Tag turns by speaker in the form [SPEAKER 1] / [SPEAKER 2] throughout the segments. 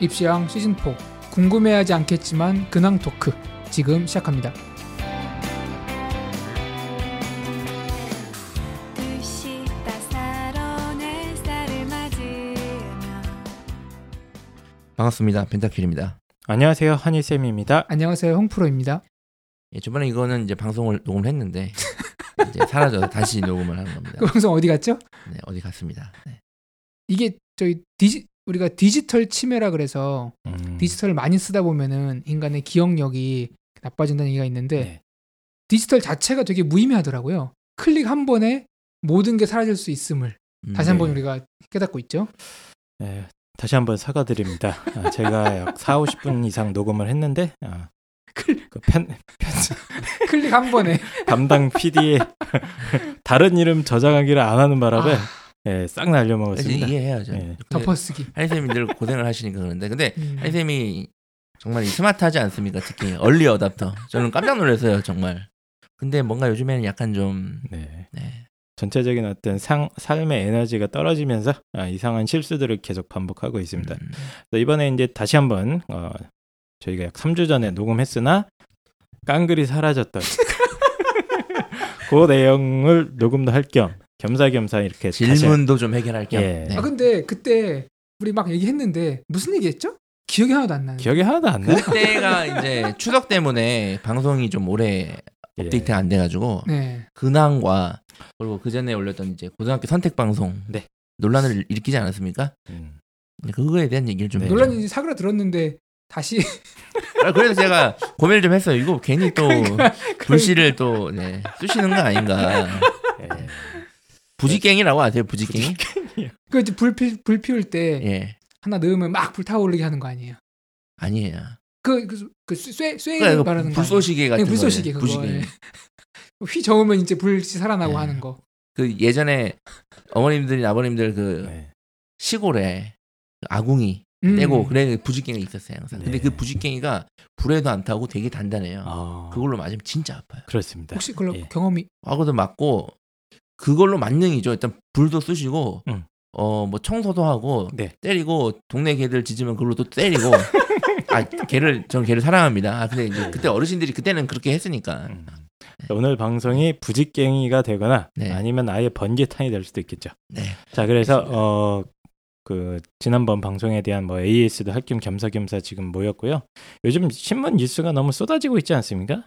[SPEAKER 1] 입시왕 시즌 4 궁금해하지 않겠지만 근황 토크 지금 시작합니다.
[SPEAKER 2] 반갑습니다. 펜타킬입니다.
[SPEAKER 3] 안녕하세요 한희쌤입니다.
[SPEAKER 1] 안녕하세요 홍프로입니다.
[SPEAKER 2] 예, 저번에 이거는 이제 방송을 녹음을 했는데 이제 사라져서 다시 녹음을 하는 겁니다.
[SPEAKER 1] 그 방송 어디 갔죠?
[SPEAKER 2] 네, 어디 갔습니다. 네.
[SPEAKER 1] 이게 저희 디지 우리가 디지털 치매라 그래서
[SPEAKER 3] 음,
[SPEAKER 1] 디지털을 많이 쓰다 보면은 인간의 기억력이 나빠진다는 얘기가 있는데
[SPEAKER 3] 네.
[SPEAKER 1] 디지털 자체가 되게 무의미하더라고요. 클릭 한 번에 모든 게 사라질 수 있음을
[SPEAKER 2] 음,
[SPEAKER 1] 다시 한번
[SPEAKER 2] 네.
[SPEAKER 1] 우리가 깨닫고 있죠.
[SPEAKER 3] 네, 다시 한번 사과드립니다. 아, 제가 약 4, 50분 이상 녹음을 했는데 아, 그 편, 편
[SPEAKER 1] 클릭 한 번에
[SPEAKER 3] 담당 PD의 다른 이름 저장하기를 안 하는 바람에
[SPEAKER 1] 아,
[SPEAKER 3] 예, 싹
[SPEAKER 2] 사실
[SPEAKER 3] 날려 먹었습니다.
[SPEAKER 2] 이해해야죠.
[SPEAKER 3] 네.
[SPEAKER 2] 근데
[SPEAKER 1] 덮어쓰기.
[SPEAKER 2] 한이쌤이 늘 고생을 하시니까 그런데 근데
[SPEAKER 1] 음.
[SPEAKER 2] 한이쌤이 정말 이 스마트하지 않습니까? 특히 얼리 어답터. 저는 깜짝 놀랐어요, 정말. 근데 뭔가 요즘에는 약간 좀
[SPEAKER 3] 네.
[SPEAKER 2] 네.
[SPEAKER 3] 전체적인 어떤 상, 삶의 에너지가 떨어지면서 아, 이상한 실수들을 계속 반복하고 있습니다.
[SPEAKER 2] 음,
[SPEAKER 3] 그래서 이번에 이제 다시 한번 어, 저희가 약 3주 전에 녹음했으나 깡글이 사라졌던 그 내용을 녹음도 할 겸 겸사겸사 이렇게 다시-
[SPEAKER 2] 질문도 좀 해결할 겸.
[SPEAKER 3] 예.
[SPEAKER 2] 네.
[SPEAKER 1] 아 근데 그때 우리 막 얘기했는데 무슨 얘기했죠? 기억이 하나도 안 나는.
[SPEAKER 3] 기억이 하나도 안 나.
[SPEAKER 2] 그때가 이제 추석 때문에 방송이 좀 오래
[SPEAKER 3] 예.
[SPEAKER 2] 업데이트가 안 돼가지고
[SPEAKER 1] 네.
[SPEAKER 2] 근황과 그리고 그 전에 올렸던 이제 고등학교 선택 방송
[SPEAKER 3] 네.
[SPEAKER 2] 논란을 일으키지 않았습니까?
[SPEAKER 3] 음.
[SPEAKER 2] 네, 그거에 대한 얘기를 좀
[SPEAKER 3] 네.
[SPEAKER 1] 논란이 사그라 들었는데 다시
[SPEAKER 2] 아, 그래서 제가 고민을 좀 했어요. 이거 괜히 또 불씨를 또 네, 쑤시는 거 아닌가.
[SPEAKER 3] 예.
[SPEAKER 2] 부지깽이라고 아세요? 부지깽이?
[SPEAKER 1] 그 이제 불, 피, 불 피울 때
[SPEAKER 2] 예.
[SPEAKER 1] 하나 넣으면 막 불 타오르게 하는 거 아니에요?
[SPEAKER 2] 아니에요.
[SPEAKER 1] 그그 쇠쇠
[SPEAKER 2] 그러니까
[SPEAKER 1] 네, 말하는 거.
[SPEAKER 2] 불쏘시개 같은
[SPEAKER 1] 아니에요? 네, 불쏘시개. 그거.
[SPEAKER 2] 부지깽이.
[SPEAKER 1] 예. 휘 저으면 이제 불이 살아나고
[SPEAKER 2] 네.
[SPEAKER 1] 하는 거.
[SPEAKER 2] 그 예전에 어머님들이 아버님들 그
[SPEAKER 3] 네.
[SPEAKER 2] 시골에 그 아궁이
[SPEAKER 1] 음.
[SPEAKER 2] 떼고 그래 부지깽이 있었어요 항상. 근데
[SPEAKER 3] 네.
[SPEAKER 2] 그 부지깽이가 불에도 안 타고 되게 단단해요.
[SPEAKER 3] 아,
[SPEAKER 2] 그걸로 맞으면 진짜 아파요.
[SPEAKER 3] 그렇습니다.
[SPEAKER 1] 혹시 그걸로
[SPEAKER 3] 예.
[SPEAKER 1] 경험이
[SPEAKER 2] 하고도 맞고 그걸로 만능이죠. 일단 불도 쑤시고
[SPEAKER 3] 음.
[SPEAKER 2] 어뭐 청소도 하고
[SPEAKER 3] 네.
[SPEAKER 2] 때리고 동네 개들 짖으면 그걸로 또 때리고 아 개를 전 개를 사랑합니다. 아 근데 이제 그때 어르신들이 그때는 그렇게 했으니까
[SPEAKER 3] 음. 오늘 방송이 부지깽이가 되거나
[SPEAKER 2] 네.
[SPEAKER 3] 아니면 아예 번개탄이 될 수도 있겠죠.
[SPEAKER 2] 네.
[SPEAKER 3] 자, 그래서 어. 그 지난번 방송에 대한 뭐 AS도 할 겸 겸사겸사 지금 모였고요. 요즘 신문 뉴스가 너무 쏟아지고 있지 않습니까?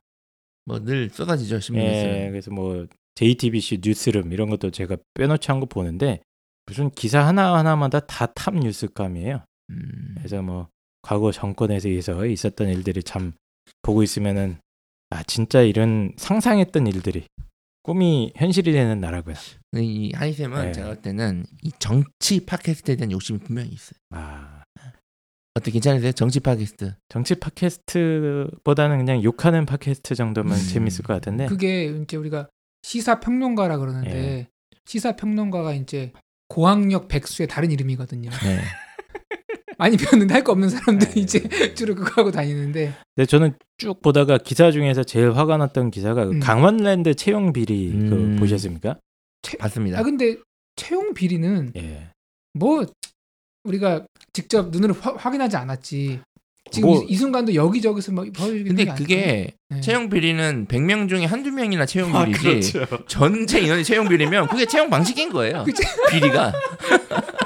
[SPEAKER 2] 뭐 늘 쏟아지죠 신문
[SPEAKER 3] 예,
[SPEAKER 2] 뉴스.
[SPEAKER 3] 그래서 뭐 JTBC 뉴스룸 이런 것도 제가 빼놓지 않고 보는데 무슨 기사 하나 하나마다 다 탑 뉴스감이에요.
[SPEAKER 2] 음,
[SPEAKER 3] 그래서 뭐 과거 정권에서 의해서 있었던 일들이 참 보고 있으면은 아 진짜 이런 상상했던 일들이 꿈이 현실이 되는 나라고요.
[SPEAKER 2] 이 하이쌤은
[SPEAKER 3] 네.
[SPEAKER 2] 제가 볼 때는 이 정치 팟캐스트에 대한 욕심이 분명히 있어요.
[SPEAKER 3] 아
[SPEAKER 2] 어떻게 괜찮으세요? 정치 팟캐스트.
[SPEAKER 3] 정치 팟캐스트보다는 그냥 욕하는 팟캐스트 정도면
[SPEAKER 2] 음.
[SPEAKER 3] 재밌을 것 같은데.
[SPEAKER 1] 그게 이제 우리가 시사 평론가라 그러는데
[SPEAKER 3] 예.
[SPEAKER 1] 시사 평론가가 이제 고학력 백수의 다른 이름이거든요.
[SPEAKER 2] 네.
[SPEAKER 1] 많이 배웠는데 할거 없는 사람들이
[SPEAKER 3] 예.
[SPEAKER 1] 이제 주로 그거 하고 다니는데
[SPEAKER 3] 근데 저는 쭉 보다가 기사 중에서 제일 화가 났던 기사가 그
[SPEAKER 1] 음.
[SPEAKER 3] 강원랜드 채용 비리 그
[SPEAKER 2] 음.
[SPEAKER 3] 보셨습니까?
[SPEAKER 2] 봤습니다.
[SPEAKER 1] 아 근데 채용 비리는
[SPEAKER 3] 예.
[SPEAKER 1] 뭐 우리가 직접 눈으로 화- 확인하지 않았지. 지금
[SPEAKER 3] 뭐-
[SPEAKER 1] 이, 이 순간도 여기저기서 막 벌어지는
[SPEAKER 2] 근데? 그게
[SPEAKER 1] 네.
[SPEAKER 2] 채용 비리는 100명 중에 한두 명이나 채용
[SPEAKER 3] 아,
[SPEAKER 2] 비리지
[SPEAKER 3] 그렇죠.
[SPEAKER 2] 전체 인원이 채용 비리면 그게 채용 방식인 거예요.
[SPEAKER 1] 그치?
[SPEAKER 2] 비리가.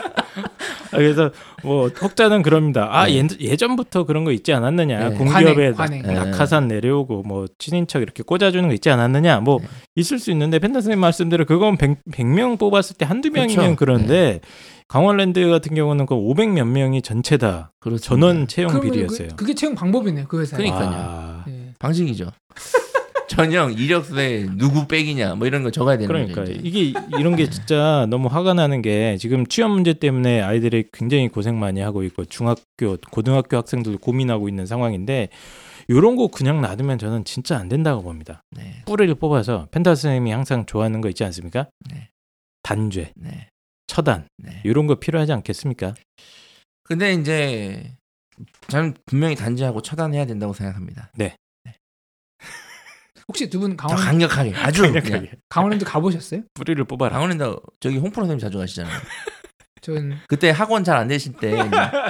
[SPEAKER 3] 아, 그래서 뭐 혹자는 그럽니다. 아
[SPEAKER 2] 네.
[SPEAKER 3] 예, 전부터 그런 거 있지 않았느냐?
[SPEAKER 2] 네.
[SPEAKER 3] 공기업에
[SPEAKER 1] 관행, 관행.
[SPEAKER 3] 낙- 낙하산 내려오고 뭐 친인척 이렇게 꽂아주는 거 있지 않았느냐? 뭐
[SPEAKER 2] 네.
[SPEAKER 3] 있을 수 있는데 펜타 선생님 말씀대로 그건 100, 100명 뽑았을 때 한두
[SPEAKER 2] 그렇죠.
[SPEAKER 3] 명이면 그런데 강원랜드 같은 경우는 그 500 몇 명이 전체 다
[SPEAKER 2] 그렇죠.
[SPEAKER 3] 전원 채용
[SPEAKER 1] 그러면
[SPEAKER 3] 비리였어요.
[SPEAKER 1] 그, 게 채용 방법이네요. 그 회사에.
[SPEAKER 2] 그러니까요.
[SPEAKER 3] 아,
[SPEAKER 1] 네.
[SPEAKER 2] 방식이죠. 전형 이력서에 누구 빼기냐 뭐 이런 거 적어야 되는
[SPEAKER 3] 그러니까
[SPEAKER 2] 거죠. 이제.
[SPEAKER 3] 이게 이런 게 진짜 너무 화가 나는 게 지금 취업 문제 때문에 아이들이 굉장히 고생 많이 하고 있고 중학교, 고등학교 학생들도 고민하고 있는 상황인데 이런 거 그냥 놔두면 저는 진짜 안 된다고 봅니다.
[SPEAKER 2] 네.
[SPEAKER 3] 뿌리를 뽑아서 펜타 선생님이 항상 좋아하는 거 있지 않습니까?
[SPEAKER 2] 네.
[SPEAKER 3] 단죄,
[SPEAKER 2] 네.
[SPEAKER 3] 처단
[SPEAKER 2] 네.
[SPEAKER 3] 이런 거 필요하지 않겠습니까?
[SPEAKER 2] 근데 이제 저는 분명히 단죄하고 처단해야 된다고 생각합니다.
[SPEAKER 1] 혹시
[SPEAKER 2] 두분더
[SPEAKER 1] 강원
[SPEAKER 2] 강력하게 아주.
[SPEAKER 3] 강력하게
[SPEAKER 1] 강원랜드 가보셨어요?
[SPEAKER 3] 뿌리를 뽑아라.
[SPEAKER 2] 강원랜드 저기 홍 프로 선생님 자주 가시잖아요.
[SPEAKER 1] 전
[SPEAKER 2] 그때 학원 잘 안 되실 때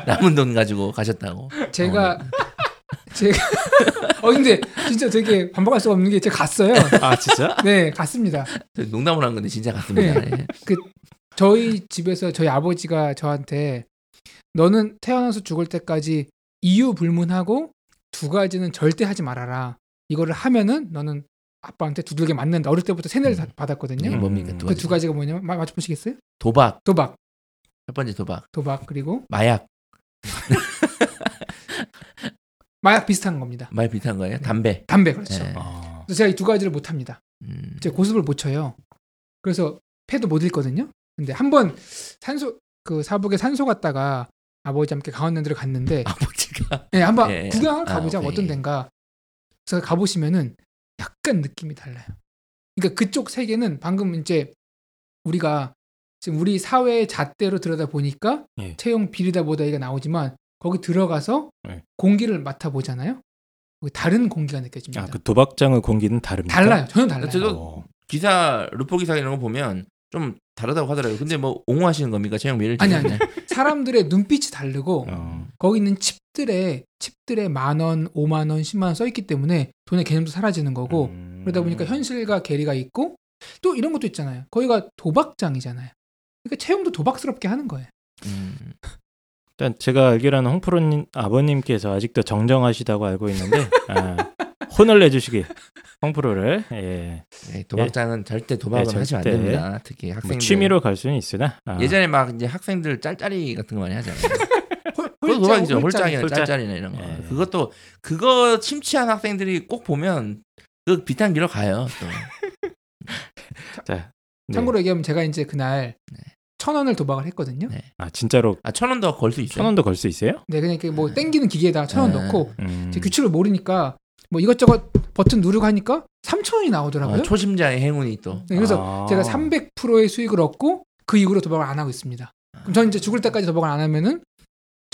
[SPEAKER 2] 남은 돈 가지고 가셨다고.
[SPEAKER 1] 제가 제가 어 근데 진짜 되게 반박할 수가 없는 게 제가 갔어요.
[SPEAKER 3] 아 진짜?
[SPEAKER 1] 네, 갔습니다.
[SPEAKER 2] 농담을 한 건데 진짜 같습니다. 예.
[SPEAKER 1] 저희 집에서 저희 아버지가 저한테 너는 태어나서 죽을 때까지 이유 불문하고 두 가지는 절대 하지 말아라. 이거를 하면은 너는 아빠한테 두들겨 맞는다. 어릴 때부터 세뇌를 다 받았거든요.
[SPEAKER 2] 이게 뭡니까?
[SPEAKER 1] 두그
[SPEAKER 2] 가지.
[SPEAKER 1] 두 가지가 뭐냐면 마- 맞춰보시겠어요?
[SPEAKER 2] 도박
[SPEAKER 1] 도박,
[SPEAKER 2] 첫 번째 도박,
[SPEAKER 1] 도박 그리고
[SPEAKER 2] 마약
[SPEAKER 1] 마약 비슷한 겁니다.
[SPEAKER 2] 마약 비슷한 거예요. 담배.
[SPEAKER 1] 담배 그렇죠.
[SPEAKER 2] 예.
[SPEAKER 3] 어.
[SPEAKER 1] 그래서 제가 이 두 가지를 못 합니다.
[SPEAKER 2] 음.
[SPEAKER 1] 제가 고습을 못 쳐요. 그래서 패도 못 읽거든요. 근데 한 번 산소 그 사북에 산소 갔다가 아버지 함께 강원랜드를 갔는데
[SPEAKER 2] 아버지가
[SPEAKER 1] 네, 한번
[SPEAKER 2] 예, 예.
[SPEAKER 1] 구경을
[SPEAKER 2] 아,
[SPEAKER 1] 가보자
[SPEAKER 2] 오케이.
[SPEAKER 1] 어떤 데인가. 그래서 가보시면은 약간 느낌이 달라요. 그러니까 그쪽 세계는 방금 이제 우리가 지금 우리 사회의 잣대로 들여다 보니까
[SPEAKER 3] 예.
[SPEAKER 1] 채용 비리다 보다 얘가 나오지만 거기 들어가서
[SPEAKER 3] 예.
[SPEAKER 1] 공기를 맡아 보잖아요. 다른 공기가 느껴집니다.
[SPEAKER 3] 아 그 도박장의 공기는 다릅니까?
[SPEAKER 1] 달라요. 전혀 달라요.
[SPEAKER 2] 저도
[SPEAKER 3] 어.
[SPEAKER 2] 기사 루포 기사 이런 거 보면 좀 다르다고 하더라고요. 근데 뭐 옹호하시는 겁니까? 채용 미를
[SPEAKER 1] 아니, 아니. 사람들의 눈빛이 다르고
[SPEAKER 3] 어.
[SPEAKER 1] 거기 있는 칩 들에 칩들에 만 원, 오만 원, 십만 원 써 있기 때문에 돈의 개념도 사라지는 거고
[SPEAKER 3] 음.
[SPEAKER 1] 그러다 보니까 현실과 괴리가 있고 또 이런 것도 있잖아요. 거기가 도박장이잖아요. 그러니까 채용도 도박스럽게 하는 거예요.
[SPEAKER 2] 음.
[SPEAKER 3] 일단 제가 알기로는 홍프로님 아버님께서 아직도 정정하시다고 알고 있는데 아, 혼을 내주시길 홍프로를 예.
[SPEAKER 2] 네, 도박장은 절대 도박은
[SPEAKER 3] 네,
[SPEAKER 2] 하시면 안. 됩니다. 특히
[SPEAKER 3] 뭐
[SPEAKER 2] 학생들
[SPEAKER 3] 취미로 갈 수는 있으나 아,
[SPEAKER 2] 예전에 막 이제 학생들 짤짤이 같은 거 많이 하잖아요.
[SPEAKER 1] 홀,
[SPEAKER 2] 그거 도박이죠.
[SPEAKER 1] 홀짝.
[SPEAKER 2] 홀짝이나
[SPEAKER 3] 홀짝.
[SPEAKER 2] 짤짤이나 이런 거.
[SPEAKER 3] 예.
[SPEAKER 2] 그것도 그거 심취한 학생들이 꼭 보면 그 비탄 길어 가요. 또.
[SPEAKER 3] 자, 네.
[SPEAKER 1] 참고로 얘기하면 제가 이제 그날 천 원을 도박을 했거든요.
[SPEAKER 2] 네.
[SPEAKER 3] 아 진짜로
[SPEAKER 2] 아, 천 원 더 걸 수 있어요.
[SPEAKER 3] 천 원도 걸수 있어요?
[SPEAKER 1] 네, 그냥 이렇게 뭐 땡기는 기계에다가 천원
[SPEAKER 2] 아.
[SPEAKER 1] 넣고
[SPEAKER 3] 음.
[SPEAKER 1] 제 규칙을 모르니까 뭐 이것저것 버튼 누르고 하니까 3천 원이 나오더라고요.
[SPEAKER 2] 어, 초심자의 행운이 또.
[SPEAKER 1] 네, 그래서
[SPEAKER 3] 아.
[SPEAKER 1] 제가 300%의 수익을 얻고 그 이후로 도박을 안 하고 있습니다. 그럼 전 이제 죽을 때까지 도박을 안 하면은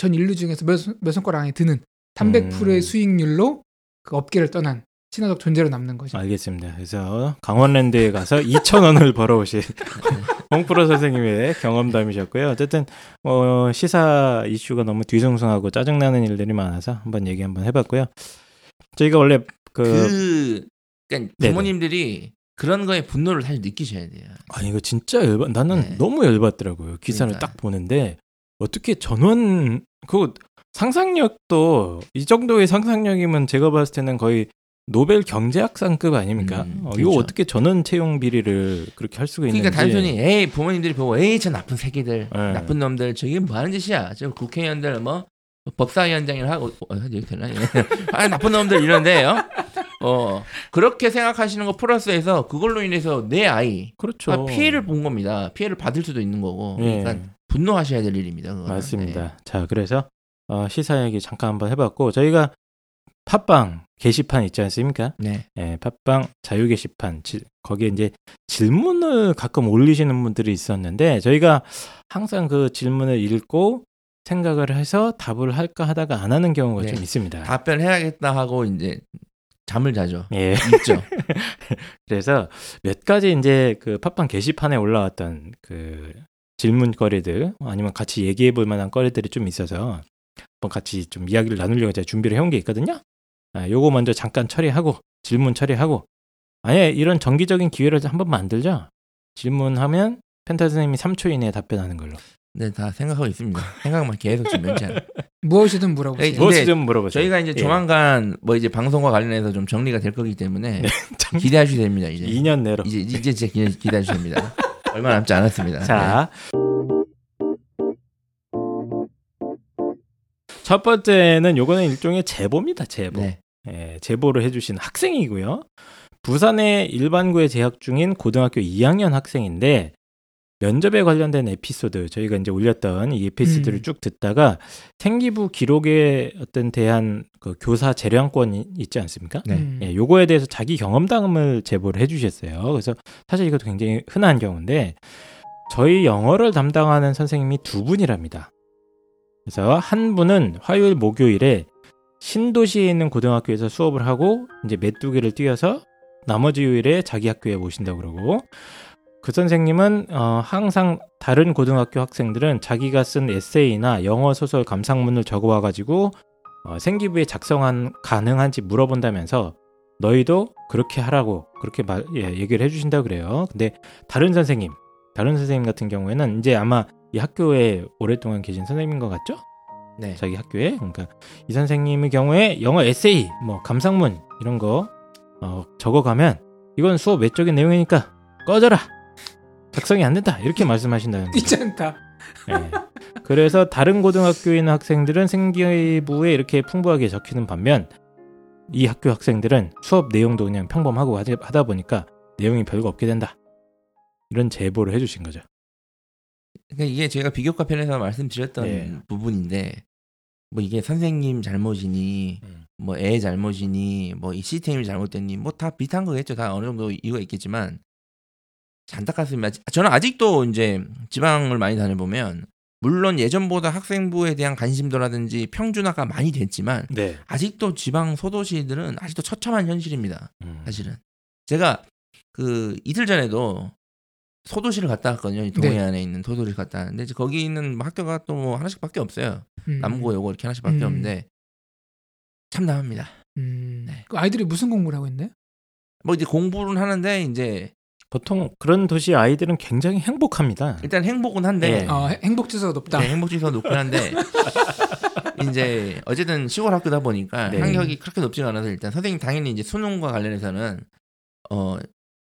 [SPEAKER 1] 전 인류 중에서 몇, 손- 몇 손가락 안에 드는 300%의
[SPEAKER 3] 음.
[SPEAKER 1] 수익률로 그 업계를 떠난 친화적 존재로 남는 거죠.
[SPEAKER 3] 알겠습니다. 그래서 강원랜드에 가서 2천 원을 벌어오신 홍프로 선생님의 경험담이셨고요. 어쨌든 뭐 시사 이슈가 너무 뒤숭숭하고 짜증나는 일들이 많아서 한번 얘기 한번 해봤고요. 저희가 원래 그,
[SPEAKER 2] 그 그러니까
[SPEAKER 3] 네네.
[SPEAKER 2] 부모님들이 그런 거에 분노를 사실 느끼셔야 돼요.
[SPEAKER 3] 아니 이거 진짜 열받 나는
[SPEAKER 2] 네.
[SPEAKER 3] 너무 열받더라고요. 기사를
[SPEAKER 2] 그러니까요.
[SPEAKER 3] 딱 보는데 어떻게 전원 그 상상력도 이 정도의 상상력이면 제가 봤을 때는 거의 노벨 경제학상급 아닙니까?
[SPEAKER 2] 음,
[SPEAKER 3] 어, 이거
[SPEAKER 2] 그렇죠.
[SPEAKER 3] 어떻게 전원 채용 비리를 그렇게 할 수가 있는지
[SPEAKER 2] 그러니까 단순히 에이 부모님들이 보고 에이 저 나쁜 새끼들
[SPEAKER 3] 네.
[SPEAKER 2] 나쁜 놈들 저게 뭐 하는 짓이야 저 국회의원들 뭐 법사위원장이라 하고 어, 여기 되나 아 나쁜 놈들 이런데요 어 그렇게 생각하시는 거 플러스해서 그걸로 인해서 내 아이
[SPEAKER 3] 그렇죠.
[SPEAKER 2] 가 피해를 본 겁니다 피해를 받을 수도 있는 거고
[SPEAKER 3] 예.
[SPEAKER 2] 그러니까 분노하셔야 될 일입니다 그거는.
[SPEAKER 3] 맞습니다.
[SPEAKER 2] 네.
[SPEAKER 3] 자, 그래서 어, 시사 얘기 잠깐 한번 해봤고 저희가 팟빵 게시판 있지 않습니까?
[SPEAKER 2] 네.
[SPEAKER 3] 예, 팟빵 자유 게시판 지- 거기에 이제 질문을 가끔 올리시는 분들이 있었는데 저희가 항상 그 질문을 읽고 생각을 해서 답을 할까 하다가 안 하는 경우가
[SPEAKER 2] 네.
[SPEAKER 3] 좀 있습니다.
[SPEAKER 2] 답변해야겠다 하고 이제 잠을 자죠
[SPEAKER 3] 예,
[SPEAKER 2] 있죠
[SPEAKER 3] 그래서 몇 가지 이제 그 팟빵 게시판에 올라왔던 그 질문거리들 아니면 같이 얘기해 볼 만한 거리들이 좀 있어서 한번 같이 좀 이야기를 나누려고 제가 준비를 해온 게 있거든요. 아, 요거 먼저 잠깐 처리하고 질문 처리하고 아예 이런 정기적인 기회를 한번 만들죠. 질문하면 펜타 선생님이 3초 이내에 답변하는 걸로.
[SPEAKER 2] 네 다 생각하고 있습니다 생각만 계속 지금 면제
[SPEAKER 1] 무엇이든 물어보세요.
[SPEAKER 2] 에이, 근데
[SPEAKER 3] 무엇이 좀 물어보세요.
[SPEAKER 2] 저희가 이제
[SPEAKER 3] 예.
[SPEAKER 2] 조만간 뭐 이제 방송과 관련해서 좀 정리가 될 거기 때문에
[SPEAKER 3] 참
[SPEAKER 2] 기대하셔도 됩니다 이제
[SPEAKER 3] 2년 내로.
[SPEAKER 2] 이제 이제 기대, 기대하셔도 됩니다 얼마 남지 않았습니다
[SPEAKER 3] 자. 첫 번째는 요거는 일종의 제보입니다. 제보.
[SPEAKER 2] 네.
[SPEAKER 3] 예, 제보를 해주신 학생이고요. 부산의 일반고에 재학 중인 고등학교 2학년 학생인데 면접에 관련된 에피소드 저희가 이제 올렸던 이 에피소드를
[SPEAKER 1] 음.
[SPEAKER 3] 쭉 듣다가 생기부 기록에 어떤 대한 그 교사 재량권이 있지 않습니까?
[SPEAKER 2] 네.
[SPEAKER 1] 음.
[SPEAKER 3] 예, 요거에 대해서 자기 경험담을 제보를 해주셨어요. 그래서 사실 이것도 굉장히 흔한 경우인데 저희 영어를 담당하는 선생님이 두 분이랍니다. 그래서 한 분은 화요일 목요일에 신도시에 있는 고등학교에서 수업을 하고 이제 메뚜기를 뛰어서 나머지 요일에 자기 학교에 모신다고 그러고 그 선생님은 어, 항상 다른 고등학교 학생들은 자기가 쓴 에세이나 영어 소설 감상문을 적어와 가지고 어, 생기부에 작성한 가능한지 물어본다면서 너희도 그렇게 하라고 그렇게 말, 예, 얘기를 해주신다 그래요. 근데 다른 선생님, 다른 선생님 같은 경우에는 이제 아마 이 학교에 오랫동안 계신 선생님인 것 같죠?
[SPEAKER 2] 네.
[SPEAKER 3] 자기 학교에 그러니까 이 선생님의 경우에 영어 에세이, 뭐 감상문 이런 거 어, 적어가면 이건 수업 외적인 내용이니까 꺼져라. 작성이 안 된다. 이렇게 말씀하신다는 거죠.
[SPEAKER 1] 귀찮다.
[SPEAKER 3] 예. 그래서 다른 고등학교에 있는 학생들은 생기부에 이렇게 풍부하게 적히는 반면 이 학교 학생들은 수업 내용도 그냥 평범하고 하다 보니까 내용이 별거 없게 된다. 이런 제보를 해주신 거죠.
[SPEAKER 2] 그러니까 이게 제가 비교과 편에서 말씀드렸던
[SPEAKER 3] 네.
[SPEAKER 2] 부분인데 뭐 이게 선생님 잘못이니
[SPEAKER 3] 음.
[SPEAKER 2] 뭐애 잘못이니 뭐 이 시스템이 잘못됐니 뭐 다 비슷한 거겠죠. 다 어느 정도 이유가 있겠지만 안타깝습니다. 저는 아직도 이제 지방을 많이 다녀보면 물론 예전보다 학생부에 대한 관심도라든지 평준화가 많이 됐지만
[SPEAKER 3] 네.
[SPEAKER 2] 아직도 지방 소도시들은 아직도 처참한 현실입니다. 사실은 제가 그 이틀 전에도 소도시를 갔다 왔거든요. 이 동해안에 있는 소도시를 갔다 왔는데 이제 거기 있는 뭐 학교가 또 뭐 하나씩밖에 없어요.
[SPEAKER 1] 음.
[SPEAKER 2] 남고 요거 이렇게 하나씩밖에
[SPEAKER 1] 음.
[SPEAKER 2] 없는데 참담합니다.
[SPEAKER 1] 음.
[SPEAKER 2] 네.
[SPEAKER 1] 그 아이들이 무슨 공부를 하고 있나요?
[SPEAKER 2] 뭐 이제 공부는 하는데 이제
[SPEAKER 3] 보통 그런 도시 아이들은 굉장히 행복합니다.
[SPEAKER 2] 일단 행복은 한데
[SPEAKER 3] 네.
[SPEAKER 1] 어, 해- 행복 지수가 높다.
[SPEAKER 2] 네, 행복 지수가 높긴 한데 이제 어쨌든 시골 학교다 보니까
[SPEAKER 3] 네.
[SPEAKER 2] 학력이 그렇게 높지가 않아서 일단 선생님 당연히 이제 수능과 관련해서는 어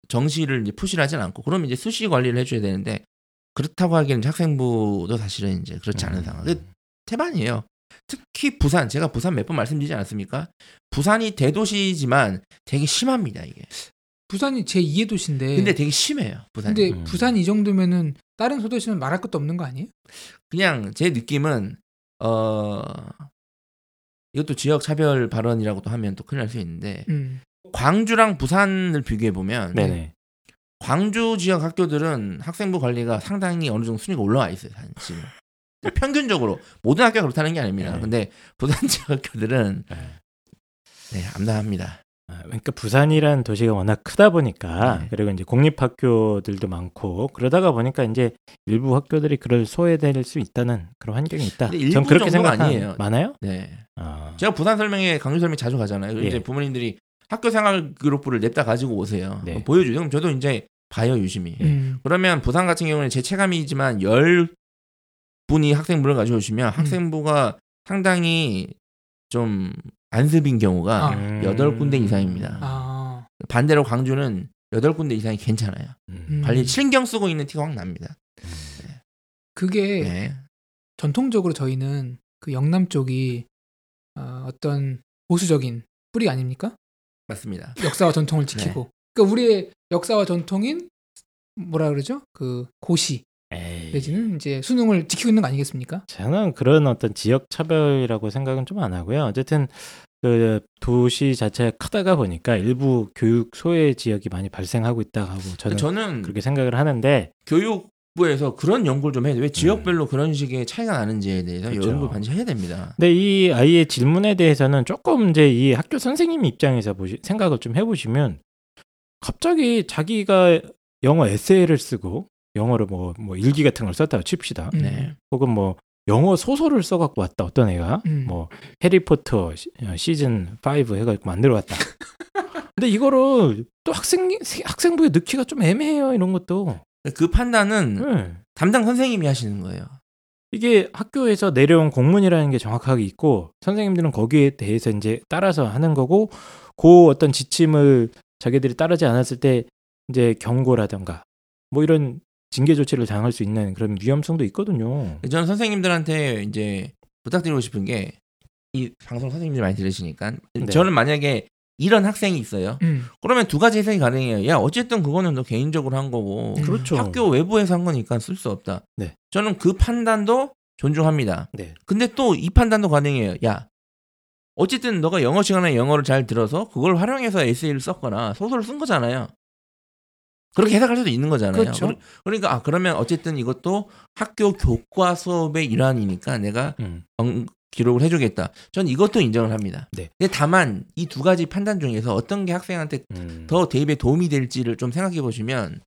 [SPEAKER 2] 정시를 이제 푸시를 하진 않고 그러면 이제 수시 관리를 해줘야 되는데 그렇다고 하기에는 학생부도 사실은 이제 그렇지 않은
[SPEAKER 3] 음.
[SPEAKER 2] 상황. 그 태반이에요. 특히 부산 제가 부산 몇 번 말씀드리지 않았습니까? 부산이 대도시지만 되게 심합니다 이게.
[SPEAKER 1] 부산이 제 2의 도시인데.
[SPEAKER 2] 근데 되게 심해요 부산이.
[SPEAKER 1] 근데
[SPEAKER 3] 음.
[SPEAKER 1] 부산 이 정도면은 다른 소도시는 말할 것도 없는 거 아니에요?
[SPEAKER 2] 그냥 제 느낌은 어 이것도 지역 차별 발언이라고도 하면 또 큰일 날 수 있는데
[SPEAKER 1] 음.
[SPEAKER 2] 광주랑 부산을 비교해 보면
[SPEAKER 3] 네네.
[SPEAKER 2] 광주 지역 학교들은 학생부 관리가 상당히 어느 정도 순위가 올라와 있어요 사실 평균적으로 모든 학교가 그렇다는 게 아닙니다
[SPEAKER 3] 네.
[SPEAKER 2] 근데 부산 지역 학교들은
[SPEAKER 3] 네.
[SPEAKER 2] 네 암담합니다
[SPEAKER 3] 아, 그러니까 부산이라는 도시가 워낙 크다 보니까
[SPEAKER 2] 네.
[SPEAKER 3] 그리고 이제 공립 학교들도 많고 그러다가 보니까 이제 일부 학교들이 그럴 소외될 수 있다는 그런 환경이 있다. 전 그렇게
[SPEAKER 2] 정도가
[SPEAKER 3] 생각
[SPEAKER 2] 아니에요.
[SPEAKER 3] 많아요?
[SPEAKER 2] 네
[SPEAKER 3] 아,
[SPEAKER 2] 제가 부산 설명회 강주 설명 자주 가잖아요
[SPEAKER 3] 예.
[SPEAKER 2] 이제 부모님들이 학교 생활 기록부를 냅다 가지고 오세요
[SPEAKER 3] 네.
[SPEAKER 2] 보여주죠 그럼 저도 이제 봐요 유심히
[SPEAKER 1] 음.
[SPEAKER 2] 그러면 부산 같은 경우는 제 체감이지만 열 분이 학생부를 가져오시면 학생부가 상당히 좀 안습인 경우가
[SPEAKER 1] 아.
[SPEAKER 3] 음.
[SPEAKER 2] 여덟 군데 이상입니다.
[SPEAKER 1] 아.
[SPEAKER 2] 반대로 광주는 여덟 군데 이상이 괜찮아요.
[SPEAKER 3] 음.
[SPEAKER 1] 음.
[SPEAKER 2] 관리 신경 쓰고 있는 티가 확 납니다.
[SPEAKER 1] 그게
[SPEAKER 2] 네.
[SPEAKER 1] 전통적으로 저희는 그 영남 쪽이 어, 어떤 보수적인 뿌리 아닙니까?
[SPEAKER 2] 맞습니다.
[SPEAKER 1] 역사와 전통을 지키고. 그러니까 우리의 역사와 전통인 뭐라 그러죠? 그 고시
[SPEAKER 3] 에이,
[SPEAKER 1] 내지는 이제 수능을 지키고 있는 거 아니겠습니까?
[SPEAKER 3] 저는 그런 어떤 지역 차별이라고 생각은 좀 안 하고요. 어쨌든 그 도시 자체가 크다가 보니까 일부 교육 소외 지역이 많이 발생하고 있다 하고 저는
[SPEAKER 2] 저는
[SPEAKER 3] 그렇게 생각을 하는데
[SPEAKER 2] 교육 부에서 그런 연구를 좀 해야 돼. 왜 지역별로 그런 식의 차이가 나는지에 대해서
[SPEAKER 3] 음. 그렇죠.
[SPEAKER 2] 연구를 반드시 해야 됩니다.
[SPEAKER 3] 근데 이 아이의 질문에 대해서는 조금 이제 이 학교 선생님 입장에서 보시, 생각을 좀 해보시면 갑자기 자기가 영어 에세이를 쓰고 영어로 뭐, 뭐 일기 같은 걸 썼다고 칩시다.
[SPEAKER 1] 음.
[SPEAKER 2] 네.
[SPEAKER 3] 혹은 뭐 영어 소설을 써갖고 왔다 어떤 애가
[SPEAKER 1] 음.
[SPEAKER 3] 뭐 해리포터 시- 어, 시즌 5 해가지고 만들어 왔다. 근데 이거를 또 학생 학생부에 넣기가 좀 애매해요 이런 것도.
[SPEAKER 2] 그 판단은
[SPEAKER 3] 네.
[SPEAKER 2] 담당 선생님이 하시는 거예요.
[SPEAKER 3] 이게 학교에서 내려온 공문이라는 게 정확하게 있고 선생님들은 거기에 대해서 이제 따라서 하는 거고 그 어떤 지침을 자기들이 따르지 않았을 때 이제 경고라든가 뭐 이런 징계 조치를 당할 수 있는 그런 위험성도 있거든요.
[SPEAKER 2] 저는 선생님들한테 이제 부탁드리고 싶은 게 이 방송 선생님들 많이 들으시니까
[SPEAKER 3] 네.
[SPEAKER 2] 저는 만약에 이런 학생이 있어요.
[SPEAKER 1] 음.
[SPEAKER 2] 그러면 두 가지 해석이 가능해요. 야 어쨌든 그거는 너 개인적으로 한 거고
[SPEAKER 1] 음.
[SPEAKER 3] 그렇죠.
[SPEAKER 2] 학교 외부에서 한 거니까 쓸 수 없다.
[SPEAKER 3] 네.
[SPEAKER 2] 저는 그 판단도 존중합니다.
[SPEAKER 3] 네.
[SPEAKER 2] 근데 또 이 판단도 가능해요. 야 어쨌든 너가 영어 시간에 영어를 잘 들어서 그걸 활용해서 에세이를 썼거나 소설을 쓴 거잖아요. 그렇게 해석할 수도 있는 거잖아요.
[SPEAKER 1] 그렇죠.
[SPEAKER 2] 그러- 그러니까 아 그러면 어쨌든 이것도 학교 교과 수업의 일환이니까 내가
[SPEAKER 3] 음.
[SPEAKER 2] 엉- 기록을 해주겠다. 전 이것도 인정을 합니다.
[SPEAKER 3] 네.
[SPEAKER 2] 근데 다만 이 두 가지 판단 중에서 어떤 게 학생한테
[SPEAKER 3] 음.
[SPEAKER 2] 더 대입에 도움이 될지를 좀 생각해 보시면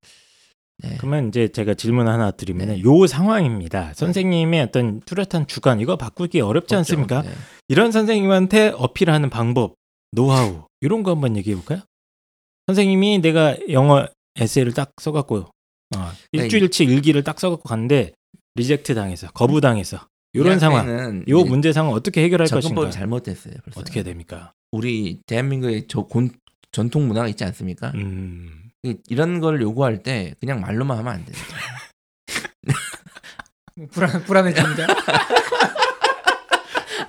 [SPEAKER 2] 네.
[SPEAKER 3] 그러면 이제 제가 질문 하나 드리면
[SPEAKER 2] 네.
[SPEAKER 3] 요 상황입니다. 선생님의 어떤 뚜렷한 주관 이거 바꾸기 어렵지 않습니까?
[SPEAKER 2] 네.
[SPEAKER 3] 이런 선생님한테 어필하는 방법, 노하우 이런 거 한번 얘기해 볼까요? 선생님이 내가 영어 에세이를 딱 써갖고 어,
[SPEAKER 2] 네.
[SPEAKER 3] 일주일치 일기를 딱 써갖고 갔는데 reject 당해서 거부 당해서 이런
[SPEAKER 2] 이
[SPEAKER 3] 상황,
[SPEAKER 2] 학생은
[SPEAKER 3] 요
[SPEAKER 2] 이제
[SPEAKER 3] 문제 상황 어떻게 해결할 것인가?
[SPEAKER 2] 잘못됐어요. 벌써.
[SPEAKER 3] 어떻게 해야 됩니까?
[SPEAKER 2] 우리 대한민국의 저 곤, 전통 문화가 있지 않습니까?
[SPEAKER 3] 음,
[SPEAKER 2] 이- 이런 걸 요구할 때 그냥 말로만 하면 안 돼요.
[SPEAKER 1] 불안 불안해집니다.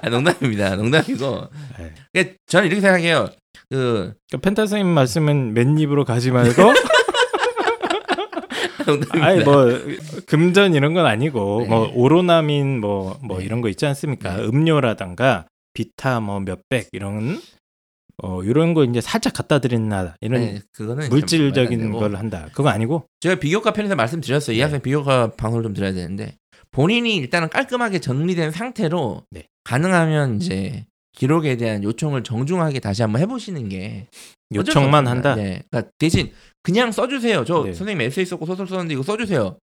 [SPEAKER 2] 아, 농담입니다. 농담이고.
[SPEAKER 3] 네.
[SPEAKER 2] 그러니까 저는 이렇게 생각해요. 그
[SPEAKER 3] 그러니까 펜타 선생님 말씀은 맨입으로 가지 말고
[SPEAKER 2] 농담입니다.
[SPEAKER 3] 아니 뭐 금전 이런 건 아니고
[SPEAKER 2] 네.
[SPEAKER 3] 뭐 오로나민 뭐뭐
[SPEAKER 2] 네.
[SPEAKER 3] 이런 거 있지 않습니까?
[SPEAKER 2] 네.
[SPEAKER 3] 음료라던가 비타 뭐 몇백 이런 어 이런 거 이제 살짝 갖다 드린다 이런
[SPEAKER 2] 네, 그거는 좀
[SPEAKER 3] 물질적인. 걸 한다. 그거 아니고
[SPEAKER 2] 제가 비교과 편에서 말씀드렸어요. 이
[SPEAKER 3] 네.
[SPEAKER 2] 학생 비교과 방송을 좀 드려야 되는데 본인이 일단은 깔끔하게 정리된 상태로
[SPEAKER 3] 네.
[SPEAKER 2] 가능하면 이제 기록에 대한 요청을 정중하게 다시 한번 해보시는 게
[SPEAKER 3] 요청만. 한다.
[SPEAKER 2] 네. 그러니까 대신 그냥 써주세요. 저
[SPEAKER 3] 네.
[SPEAKER 2] 선생님 에세이 썼고 소설 썼는데 이거 써주세요.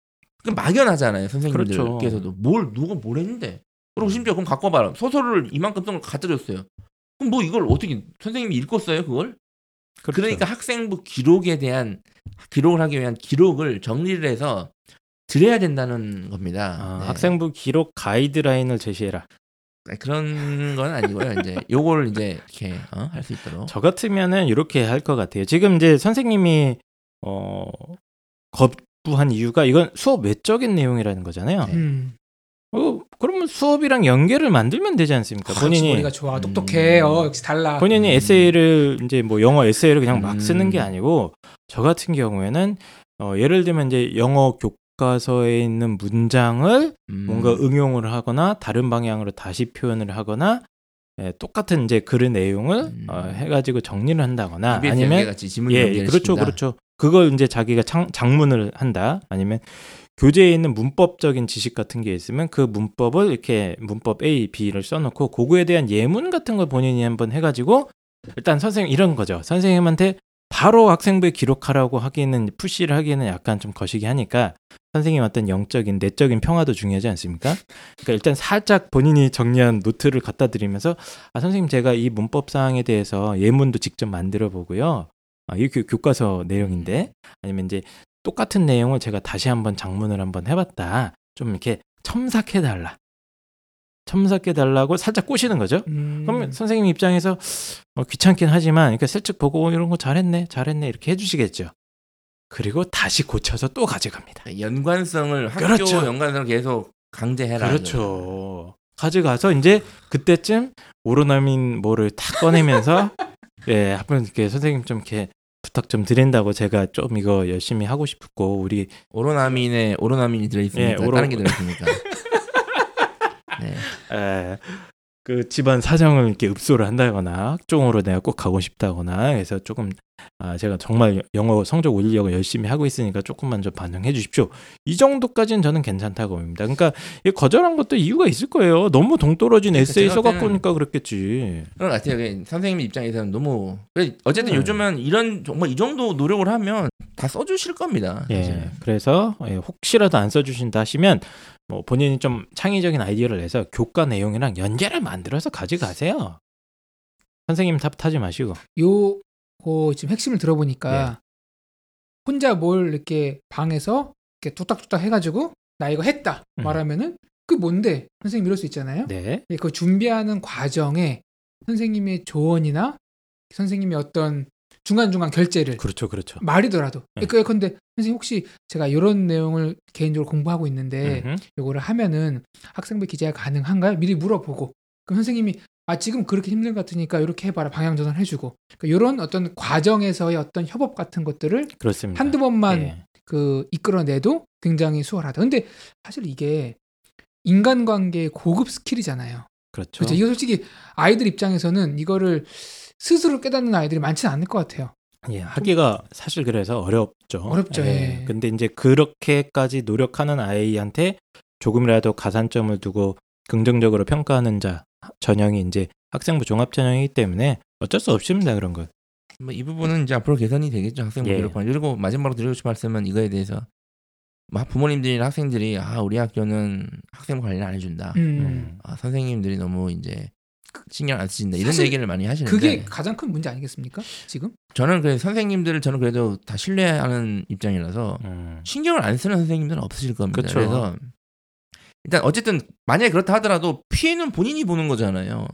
[SPEAKER 2] 그럼 막연하잖아요.
[SPEAKER 3] 그렇죠.
[SPEAKER 2] 선생님들께서도 뭘 누가 뭘 했는데 그리고 심지어 그럼 갖고 와봐라. 소설을 이만큼 쓴 걸 갖다 줬어요. 그럼 뭐 이걸 어떻게 선생님이 읽었어요 그걸?
[SPEAKER 3] 그렇죠.
[SPEAKER 2] 그러니까 학생부 기록에 대한 기록을 하기 위한 기록을 정리를 해서 드려야 된다는 겁니다.
[SPEAKER 3] 아,
[SPEAKER 2] 네.
[SPEAKER 3] 학생부 기록 가이드라인을 제시해라.
[SPEAKER 2] 아니, 그런 건 아니고요. 이제 요거를 이제 이렇게 어, 할 수 있도록.
[SPEAKER 3] 저 같으면은 이렇게 할 것 같아요. 지금 이제 선생님이 어 거부한 이유가 이건 수업 외적인 내용이라는 거잖아요.
[SPEAKER 2] 네.
[SPEAKER 1] 음.
[SPEAKER 3] 어, 그러면 수업이랑 연계를 만들면 되지 않습니까?
[SPEAKER 1] 아,
[SPEAKER 3] 본인이
[SPEAKER 1] 머리가 좋아, 똑똑해,
[SPEAKER 2] 음.
[SPEAKER 1] 어 역시 달라.
[SPEAKER 3] 본인이
[SPEAKER 2] 음.
[SPEAKER 3] 에세이를 이제 뭐 영어 에세이를 그냥 막
[SPEAKER 2] 음.
[SPEAKER 3] 쓰는 게 아니고 저 같은 경우에는 어, 예를 들면 이제 영어 교과서에 있는 문장을
[SPEAKER 2] 음.
[SPEAKER 3] 뭔가 응용을 하거나 다른 방향으로 다시 표현을 하거나 예, 똑같은 이제 글의 내용을
[SPEAKER 2] 음.
[SPEAKER 3] 어, 해가지고 정리를 한다거나 아니면 예, 그렇죠,
[SPEAKER 2] 시킨다.
[SPEAKER 3] 그렇죠. 그걸 이제 자기가 창, 장문을 한다. 아니면 교재에 있는 문법적인 지식 같은 게 있으면 그 문법을 이렇게 문법 A, B를 써놓고 그거에 대한 예문 같은 걸 본인이 한번 해가지고 일단 선생님 이런 거죠. 선생님한테 바로 학생부에 기록하라고 하기에는 푸시를 하기에는 약간 좀 거시기 하니까 선생님 어떤 영적인 내적인 평화도 중요하지 않습니까? 그러니까 일단 살짝 본인이 정리한 노트를 갖다 드리면서 아 선생님 제가 이 문법 사항에 대해서 예문도 직접 만들어 보고요. 아, 이 교, 교과서 내용인데 아니면 이제 똑같은 내용을 제가 다시 한번 장문을 한번 해봤다. 좀 이렇게 첨삭해 달라. 첨삭해 달라고 살짝 꼬시는 거죠.
[SPEAKER 1] 음.
[SPEAKER 3] 그러면 선생님 입장에서 어, 귀찮긴 하지만 그러니까 슬쩍 보고 어, 이런 거 잘했네, 잘했네 이렇게 해주시겠죠. 그리고 다시 고쳐서 또 가져갑니다.
[SPEAKER 2] 연관성을 학교
[SPEAKER 3] 그렇죠.
[SPEAKER 2] 연관성을 계속 강제해라.
[SPEAKER 3] 그렇죠. 가져가서 이제 그때쯤 오로나민 뭐를 다 꺼내면서 예, 한번 이렇게 선생님 좀 이렇게 부탁 좀 드린다고 제가 좀 이거 열심히 하고 싶고 우리
[SPEAKER 2] 오로나민에 오로나민이 들어있으니까
[SPEAKER 3] 예, 오로-
[SPEAKER 2] 다른 게 들어있으니까. 네.
[SPEAKER 3] 에, 그 집안 사정을 이렇게 읍소를 한다거나 학종으로 내가 꼭 가고 싶다거나 해서 조금 아 제가 정말 영어 성적 올리려고 열심히 하고 있으니까 조금만 좀 반영해 주십시오. 이 정도까지는 저는 괜찮다고 봅니다. 그러니까 이 거절한 것도 이유가 있을 거예요. 너무 동떨어진
[SPEAKER 2] 그러니까
[SPEAKER 3] 에세이 써갖고 오니까 그랬겠지.
[SPEAKER 2] 그런 것 같아요. 그 선생님 입장에서는 너무 어쨌든
[SPEAKER 3] 네.
[SPEAKER 2] 요즘은 이런 정말 이 정도 노력을 하면 다 써주실 겁니다.
[SPEAKER 3] 예.
[SPEAKER 2] 사실은.
[SPEAKER 3] 그래서 예, 혹시라도 안 써주신다 하시면 뭐 본인이 좀 창의적인 아이디어를 내서 교과 내용이랑 연계를 만들어서 가져가세요. 선생님 탓하지 마시고.
[SPEAKER 1] 요, 거 지금 핵심을 들어보니까
[SPEAKER 3] 네.
[SPEAKER 1] 혼자 뭘 이렇게 방에서 이렇게 뚝딱뚝딱 해가지고 나 이거 했다
[SPEAKER 3] 음.
[SPEAKER 1] 말하면은 그 뭔데 선생님 이럴 수 있잖아요.
[SPEAKER 3] 네.
[SPEAKER 1] 예, 그 준비하는 과정에 선생님의 조언이나 선생님의 어떤 중간중간 결제를
[SPEAKER 3] 그렇죠, 그렇죠.
[SPEAKER 1] 말이더라도
[SPEAKER 3] 네.
[SPEAKER 1] 그 근데 선생님 혹시 제가 이런 내용을 개인적으로 공부하고 있는데
[SPEAKER 3] 음흠.
[SPEAKER 1] 요거를 하면은 학생부 기재가 가능한가요? 미리 물어보고 그럼 선생님이 아 지금 그렇게 힘든 것 같으니까 이렇게 해봐라 방향 전환 해주고 그러니까 이런 어떤 과정에서의 어떤 협업 같은 것들을
[SPEAKER 3] 그렇습니다.
[SPEAKER 1] 한두 번만
[SPEAKER 3] 예.
[SPEAKER 1] 그 이끌어내도 굉장히 수월하다. 근데 사실 이게 인간관계의 고급 스킬이잖아요.
[SPEAKER 3] 그렇죠.
[SPEAKER 1] 그렇죠. 이거 솔직히 아이들 입장에서는 이거를 스스로 깨닫는 아이들이 많지는 않을 것 같아요.
[SPEAKER 3] 예, 하기가 사실 그래서 어렵죠.
[SPEAKER 1] 어렵죠, 예.
[SPEAKER 3] 근데 이제 그렇게까지 노력하는 아이한테 조금이라도 가산점을 두고 긍정적으로 평가하는 자 전형이 이제 학생부 종합 전형이기 때문에 어쩔 수 없습니다 그런 건.
[SPEAKER 2] 뭐 이 부분은 이제 앞으로 개선이 되겠죠 학생부
[SPEAKER 3] 예.
[SPEAKER 2] 기록관. 그리고 마지막으로 드리고 싶은 말씀은 이거에 대해서 막 부모님들이나 학생들이 아 우리 학교는 학생 관리를 안 해준다.
[SPEAKER 1] 음.
[SPEAKER 3] 음.
[SPEAKER 2] 아, 선생님들이 너무 이제 신경 안 쓰신다 이런 얘기를 많이 하시는데
[SPEAKER 1] 그게 가장 큰 문제 아니겠습니까? 지금?
[SPEAKER 2] 저는 그 선생님들을 저는 그래도 다 신뢰하는 입장이라서
[SPEAKER 3] 음.
[SPEAKER 2] 신경을 안 쓰는 선생님들은 없으실 겁니다.
[SPEAKER 3] 그쵸.
[SPEAKER 2] 그래서 일단 어쨌든 만약에 그렇다 하더라도 피해는 본인이 보는 거잖아요.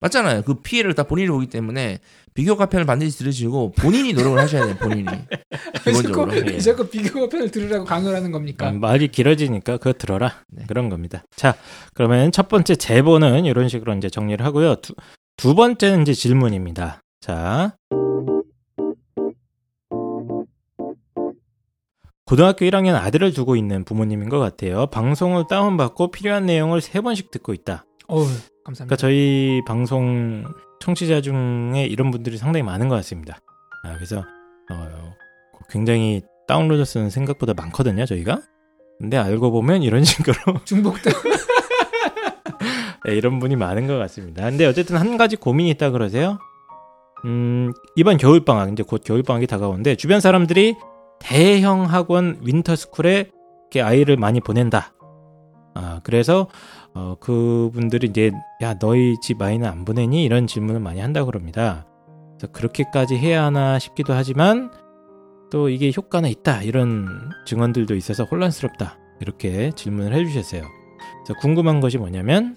[SPEAKER 2] 맞잖아요. 그 피해를 다 본인이 보기 때문에 비교과 편을 반드시 들으시고 본인이 노력을 하셔야 돼요. 본인이 기본적으로.
[SPEAKER 1] 자꾸,
[SPEAKER 2] 예.
[SPEAKER 1] 자꾸 비교 가 편을 들으라고 강요를 하는 겁니까?
[SPEAKER 3] 음, 말이 길어지니까 그거 들어라
[SPEAKER 2] 네.
[SPEAKER 3] 그런 겁니다. 자 그러면 첫 번째 제보는 이런 식으로 이제 정리를 하고요. 두, 두 번째는 이제 질문입니다. 자 고등학교 1학년 아들을 두고 있는 부모님인 것 같아요. 방송을 다운받고 필요한 내용을 세 번씩 듣고 있다.
[SPEAKER 1] 어우,
[SPEAKER 3] 그러니까
[SPEAKER 1] 감사합니다.
[SPEAKER 3] 저희 방송 청취자 중에 이런 분들이 상당히 많은 것 같습니다. 아, 그래서 어, 굉장히 다운로드 수는 생각보다 많거든요, 저희가. 근데 알고 보면 이런 식으로
[SPEAKER 1] 중복도
[SPEAKER 3] 네, 이런 분이 많은 것 같습니다. 근데 어쨌든 한 가지 고민이 있다 그러세요. 음, 이번 겨울 방학 이제 곧 겨울 방학이 다가오는데 주변 사람들이 대형 학원 윈터스쿨에 이렇게 아이를 많이 보낸다. 아, 그래서 어, 그분들이 이제 야 너희 집 아이는 안 보내니 이런 질문을 많이 한다 고 그럽니다. 그래서 그렇게까지 해야 하나 싶기도 하지만 또 이게 효과는 있다 이런 증언들도 있어서 혼란스럽다 이렇게 질문을 해주셨어요. 그래서 궁금한 것이 뭐냐면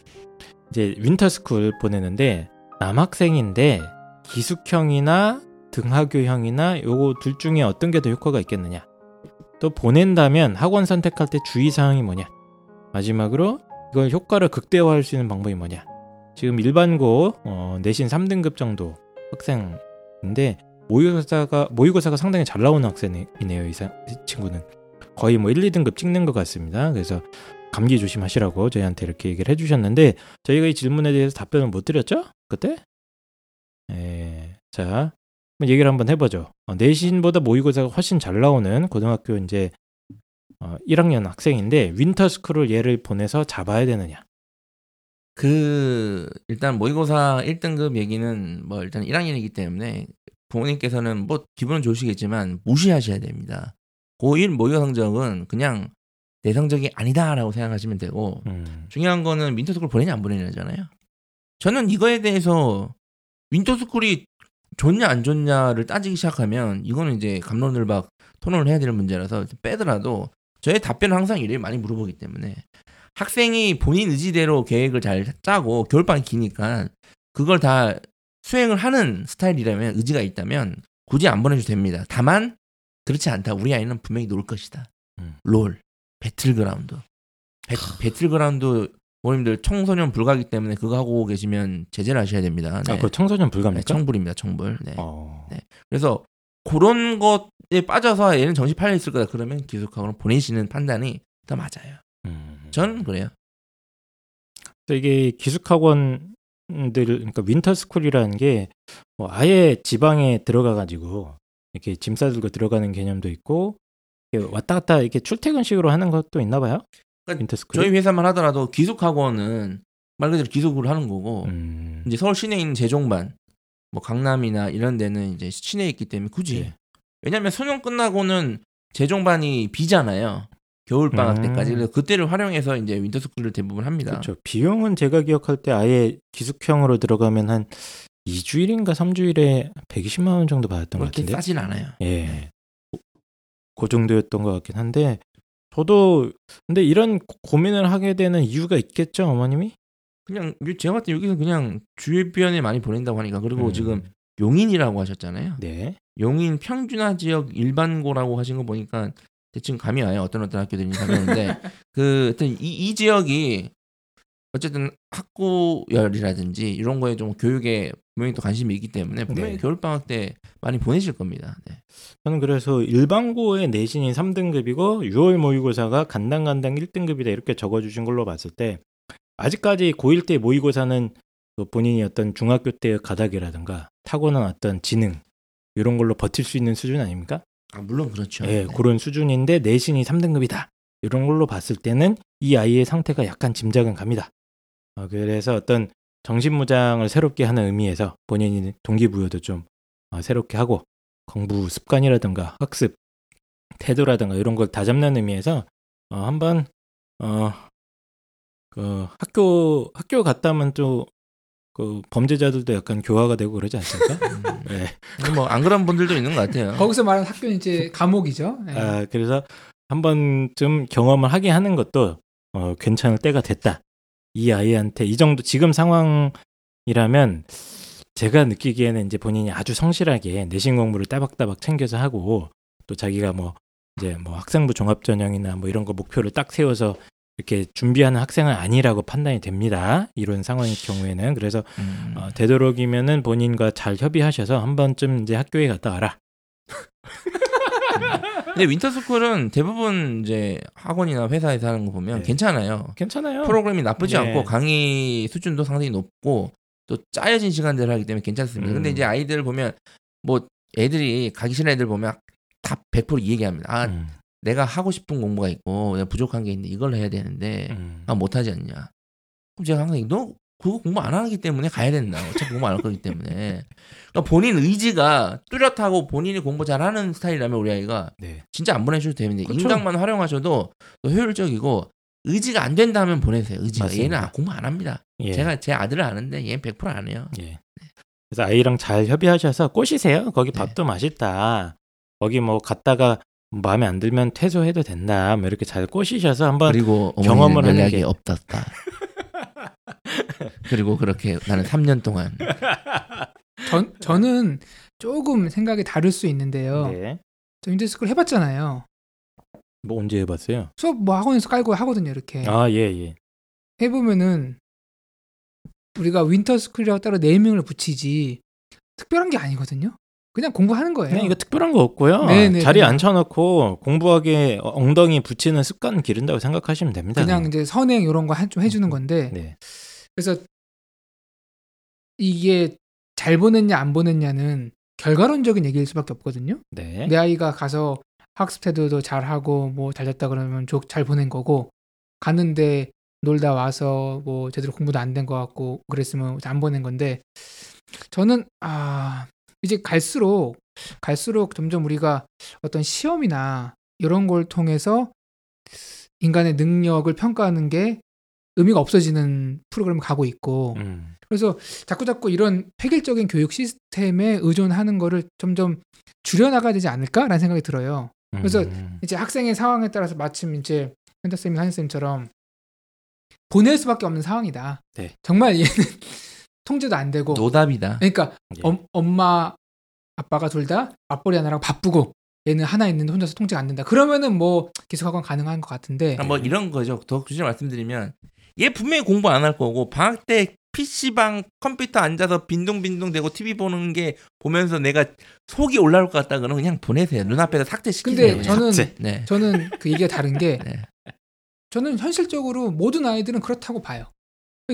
[SPEAKER 3] 이제 winter school 보내는데 남학생인데 기숙형이나 등하교형이나 요거 둘 중에 어떤 게 더 효과가 있겠느냐? 또 보낸다면 학원 선택할 때 주의 사항이 뭐냐? 마지막으로 이걸 효과를 극대화할 수 있는 방법이 뭐냐? 지금 일반고 어, 내신 3등급 정도 학생인데 모의고사가 모의고사가 상당히 잘 나오는 학생이네요. 이, 사, 이 친구는 거의 뭐 1, 2등급 찍는 것 같습니다. 그래서 감기 조심하시라고 저희한테 이렇게 얘기를 해주셨는데 저희가 이 질문에 대해서 답변을 못 드렸죠 그때? 예, 자 얘기를 한번 해보죠. 어, 내신보다 모의고사가 훨씬 잘 나오는 고등학교 이제 어, 1학년 학생인데 윈터스쿨을 얘를 보내서 잡아야 되느냐?
[SPEAKER 2] 그 일단 모의고사 1등급 얘기는 뭐 일단 1학년이기 때문에 부모님께서는 뭐 기분은 좋으시겠지만 무시하셔야 됩니다. 고1 모의고사 성적은 그냥 내 성적이 아니다라고 생각하시면 되고
[SPEAKER 3] 음,
[SPEAKER 2] 중요한 거는 winter school 보내냐 안 보내냐잖아요. 저는 이거에 대해서 winter school이 좋냐 안 좋냐를 따지기 시작하면 이거는 이제 갑론을박 토론을 해야 되는 문제라서 빼더라도 저의 답변은 항상 이래요. 많이 물어보기 때문에 학생이 본인 의지대로 계획을 잘 짜고 겨울방학이 기니까 그걸 다 수행을 하는 스타일이라면 의지가 있다면 굳이 안 보내줘도 됩니다. 다만 그렇지 않다. 우리 아이는 분명히 놀 것이다.
[SPEAKER 3] 음.
[SPEAKER 2] 롤, 배틀그라운드. 배, 배틀그라운드 부모님들 청소년 불가이기 때문에 그거 하고 계시면 제재를 하셔야 됩니다. 네.
[SPEAKER 3] 아, 그 청소년
[SPEAKER 2] 네,
[SPEAKER 3] 불가입니까?
[SPEAKER 2] 청불입니다. 청불. 네.
[SPEAKER 3] 어,
[SPEAKER 2] 네. 그래서 그런 것에 빠져서 얘는 정신 팔려 있을 거다. 그러면 기숙학원을 보내시는 판단이 더 맞아요.
[SPEAKER 3] 음.
[SPEAKER 2] 저는 그래요.
[SPEAKER 3] 이게 기숙학원들 그러니까 winter school이라는 게 뭐 아예 지방에 들어가 가지고 이렇게 짐 싸들고 들어가는 개념도 있고 왔다 갔다 이렇게 출퇴근식으로 하는 것도 있나 봐요.
[SPEAKER 2] 그러니까. 저희 회사만 하더라도 기숙학원은 말 그대로 기숙을 하는 거고
[SPEAKER 3] 음.
[SPEAKER 2] 이제 서울 시내에 있는 재종반 뭐 강남이나 이런 데는 이제 시내에 있기 때문에 굳이
[SPEAKER 3] 네.
[SPEAKER 2] 왜냐면 수능 끝나고는 재종반이 비잖아요. 겨울 방학
[SPEAKER 3] 음.
[SPEAKER 2] 때까지 그래서 그때를 활용해서 이제 winter school을 대부분 합니다.
[SPEAKER 3] 그렇죠. 비용은 제가 기억할 때 아예 기숙형으로 들어가면 한 2주일인가 3주일에 120만 원 정도 받았던 것
[SPEAKER 2] 그렇게
[SPEAKER 3] 같은데.
[SPEAKER 2] 싸진 않아요.
[SPEAKER 3] 예. 그 정도였던 것 같긴 한데 저도 근데 이런 고- 고민을 하게 되는 이유가 있겠죠, 어머님이?
[SPEAKER 2] 그냥 요- 제가 봤을 때 여기서 그냥 주변에 많이 보낸다고 하니까 그리고
[SPEAKER 3] 음.
[SPEAKER 2] 지금 용인이라고 하셨잖아요.
[SPEAKER 3] 네.
[SPEAKER 2] 용인 평준화 지역 일반고라고 하신 거 보니까 대충 감이 와요. 어떤 어떤 학교들이 가면는데 그 하여튼 이, 이 지역이 어쨌든 학구열이라든지 이런 거에 좀 교육에 분명히 또 관심이 있기 때문에 분명히
[SPEAKER 3] 네.
[SPEAKER 2] 겨울 방학 때 많이 보내실 겁니다. 네.
[SPEAKER 3] 저는 그래서 일반고의 내신이 3등급이고 6월 모의고사가 간당간당 1등급이다 이렇게 적어주신 걸로 봤을 때 아직까지 고1 때 모의고사는 그 본인이 어떤 중학교 때의 가닥이라든가 타고난 어떤 지능 이런 걸로 버틸 수 있는 수준 아닙니까?
[SPEAKER 2] 아 물론 그렇죠.
[SPEAKER 3] 예,
[SPEAKER 2] 네.
[SPEAKER 3] 그런 수준인데 내신이 3등급이다. 이런 걸로 봤을 때는 이 아이의 상태가 약간 짐작은 갑니다. 어, 그래서 어떤 정신무장을 새롭게 하는 의미에서 본인이 동기부여도 좀 어, 새롭게 하고 공부 습관이라든가 학습 태도라든가 이런 걸 다잡는 의미에서 어, 한번 어, 그 학교 학교 갔다 오면 또 그 범죄자들도 약간 교화가 되고 그러지 않습니까?
[SPEAKER 2] 음.
[SPEAKER 3] 네.
[SPEAKER 2] 뭐안 그런 분들도 있는 것 같아요.
[SPEAKER 1] 거기서 말하는 학교는 이제 감옥이죠. 네.
[SPEAKER 3] 아, 그래서 한 번쯤 경험을 하게 하는 것도 어, 괜찮을 때가 됐다. 이 아이한테 이 정도 지금 상황이라면 제가 느끼기에는 이제 본인이 아주 성실하게 내신 공부를 따박따박 챙겨서 하고 또 자기가 뭐 이제 뭐 학생부 종합 전형이나 뭐 이런 거 목표를 딱 세워서 이렇게 준비하는 학생은 아니라고 판단이 됩니다. 이런 상황일 경우에는 그래서
[SPEAKER 2] 음.
[SPEAKER 3] 어, 되도록이면은 본인과 잘 협의하셔서 한 번쯤 이제 학교에 갔다 와라.
[SPEAKER 2] 근데 윈터스쿨은 대부분 이제 학원이나 회사에서 하는 거 보면
[SPEAKER 3] 네.
[SPEAKER 2] 괜찮아요.
[SPEAKER 3] 괜찮아요.
[SPEAKER 2] 프로그램이 나쁘지
[SPEAKER 3] 네.
[SPEAKER 2] 않고 강의 수준도 상당히 높고 또 짜여진 시간대를 하기 때문에 괜찮습니다. 근데
[SPEAKER 3] 음.
[SPEAKER 2] 이제 아이들 보면 뭐 애들이 가기 싫은 애들 보면 다 100%이 얘기합니다. 아
[SPEAKER 3] 음,
[SPEAKER 2] 내가 하고 싶은 공부가 있고 내가 부족한 게 있는데 이걸 해야 되는데
[SPEAKER 3] 음.
[SPEAKER 2] 아 못하지 않냐. 그럼 제가 항상 너 그거 공부 안 하기 때문에 가야 된다. 어차피 공부 안 할 거기 때문에. 그러니까 본인 의지가 뚜렷하고 본인이 공부 잘하는 스타일이라면 우리 아이가
[SPEAKER 3] 네.
[SPEAKER 2] 진짜 안 보내줘도 되는데
[SPEAKER 3] 그쵸.
[SPEAKER 2] 인강만 활용하셔도 또 효율적이고 의지가 안 된다면 보내세요. 의지가
[SPEAKER 3] 맞습니다.
[SPEAKER 2] 얘는 아- 공부 안 합니다.
[SPEAKER 3] 예.
[SPEAKER 2] 제가 제 아들을 아는데 얘는 100%안 해요.
[SPEAKER 3] 예. 그래서 아이랑 잘 협의하셔서 꼬시세요. 거기
[SPEAKER 2] 네.
[SPEAKER 3] 밥도 맛있다. 거기 뭐 갔다가 마음에 안 들면 퇴소해도 된다. 뭐 이렇게 잘 꼬시셔서 한번
[SPEAKER 2] 그리고
[SPEAKER 3] 경험을 하는 게-
[SPEAKER 2] 없었다. 그리고 그렇게 나는 3년 동안
[SPEAKER 1] 전 저는 조금 생각이 다를 수 있는데요.
[SPEAKER 3] 네.
[SPEAKER 1] 저 winter school 해봤잖아요.
[SPEAKER 3] 뭐 언제 해봤어요?
[SPEAKER 1] 수업 뭐 학원에서 깔고 하거든요. 이렇게
[SPEAKER 3] 아 예 예.
[SPEAKER 1] 해보면은 우리가 winter school이라고 따로 naming을 붙이지 특별한 게 아니거든요. 그냥 공부하는 거예요.
[SPEAKER 3] 그냥 이거 특별한 거 없고요.
[SPEAKER 1] 네, 네,
[SPEAKER 3] 자리에
[SPEAKER 1] 그냥.
[SPEAKER 3] 앉혀놓고 공부하게 엉덩이 붙이는 습관 기른다고 생각하시면 됩니다.
[SPEAKER 1] 그냥 이제 선행 이런 거 좀 해주는 건데
[SPEAKER 3] 네.
[SPEAKER 1] 그래서 이게 잘 보냈냐 안 보냈냐는 결과론적인 얘기일 수밖에 없거든요.
[SPEAKER 3] 네.
[SPEAKER 1] 내 아이가 가서 학습 태도도 잘하고 뭐 잘 됐다 그러면 좋- 잘 보낸 거고 갔는데 놀다 와서 뭐 제대로 공부도 안 된 것 같고 그랬으면 안 보낸 건데 저는 아 이제 갈수록 갈수록 점점 우리가 어떤 시험이나 이런 걸 통해서 인간의 능력을 평가하는 게 의미가 없어지는 프로그램을 가고 있고
[SPEAKER 3] 음.
[SPEAKER 1] 그래서 자꾸 자꾸 이런 획일적인 교육 시스템에 의존하는 거를 점점 줄여나가야 되지 않을까라는 생각이 들어요. 그래서
[SPEAKER 3] 음.
[SPEAKER 1] 이제 학생의 상황에 따라서 마침 이제 현타 쌤이 한쌤처럼 보낼 수밖에 없는 상황이다.
[SPEAKER 3] 네.
[SPEAKER 1] 정말 얘는 통제도 안 되고.
[SPEAKER 2] 노답이다.
[SPEAKER 1] 그러니까
[SPEAKER 3] 예.
[SPEAKER 1] 엄, 엄마 아빠가 둘 다 맞벌이 하느라고 바쁘고 얘는 하나 있는데 혼자서 통제가 안 된다. 그러면은 뭐 기숙 학원 가능한 것 같은데.
[SPEAKER 2] 그러니까 뭐 이런 거죠. 더 굳이 말씀드리면 얘 분명히 공부 안 할 거고 방학 때 PC방 컴퓨터 앉아서 빈둥빈둥 대고 TV 보는 게 보면서 내가 속이 올라올 것 같다 그러면 그냥 보내세요. 눈앞에서 삭제시키세요.
[SPEAKER 1] 근데. 저는
[SPEAKER 3] 삭제.
[SPEAKER 2] 네.
[SPEAKER 1] 저는 그 얘기가 다른 게
[SPEAKER 2] 네.
[SPEAKER 1] 저는 현실적으로 모든 아이들은 그렇다고 봐요.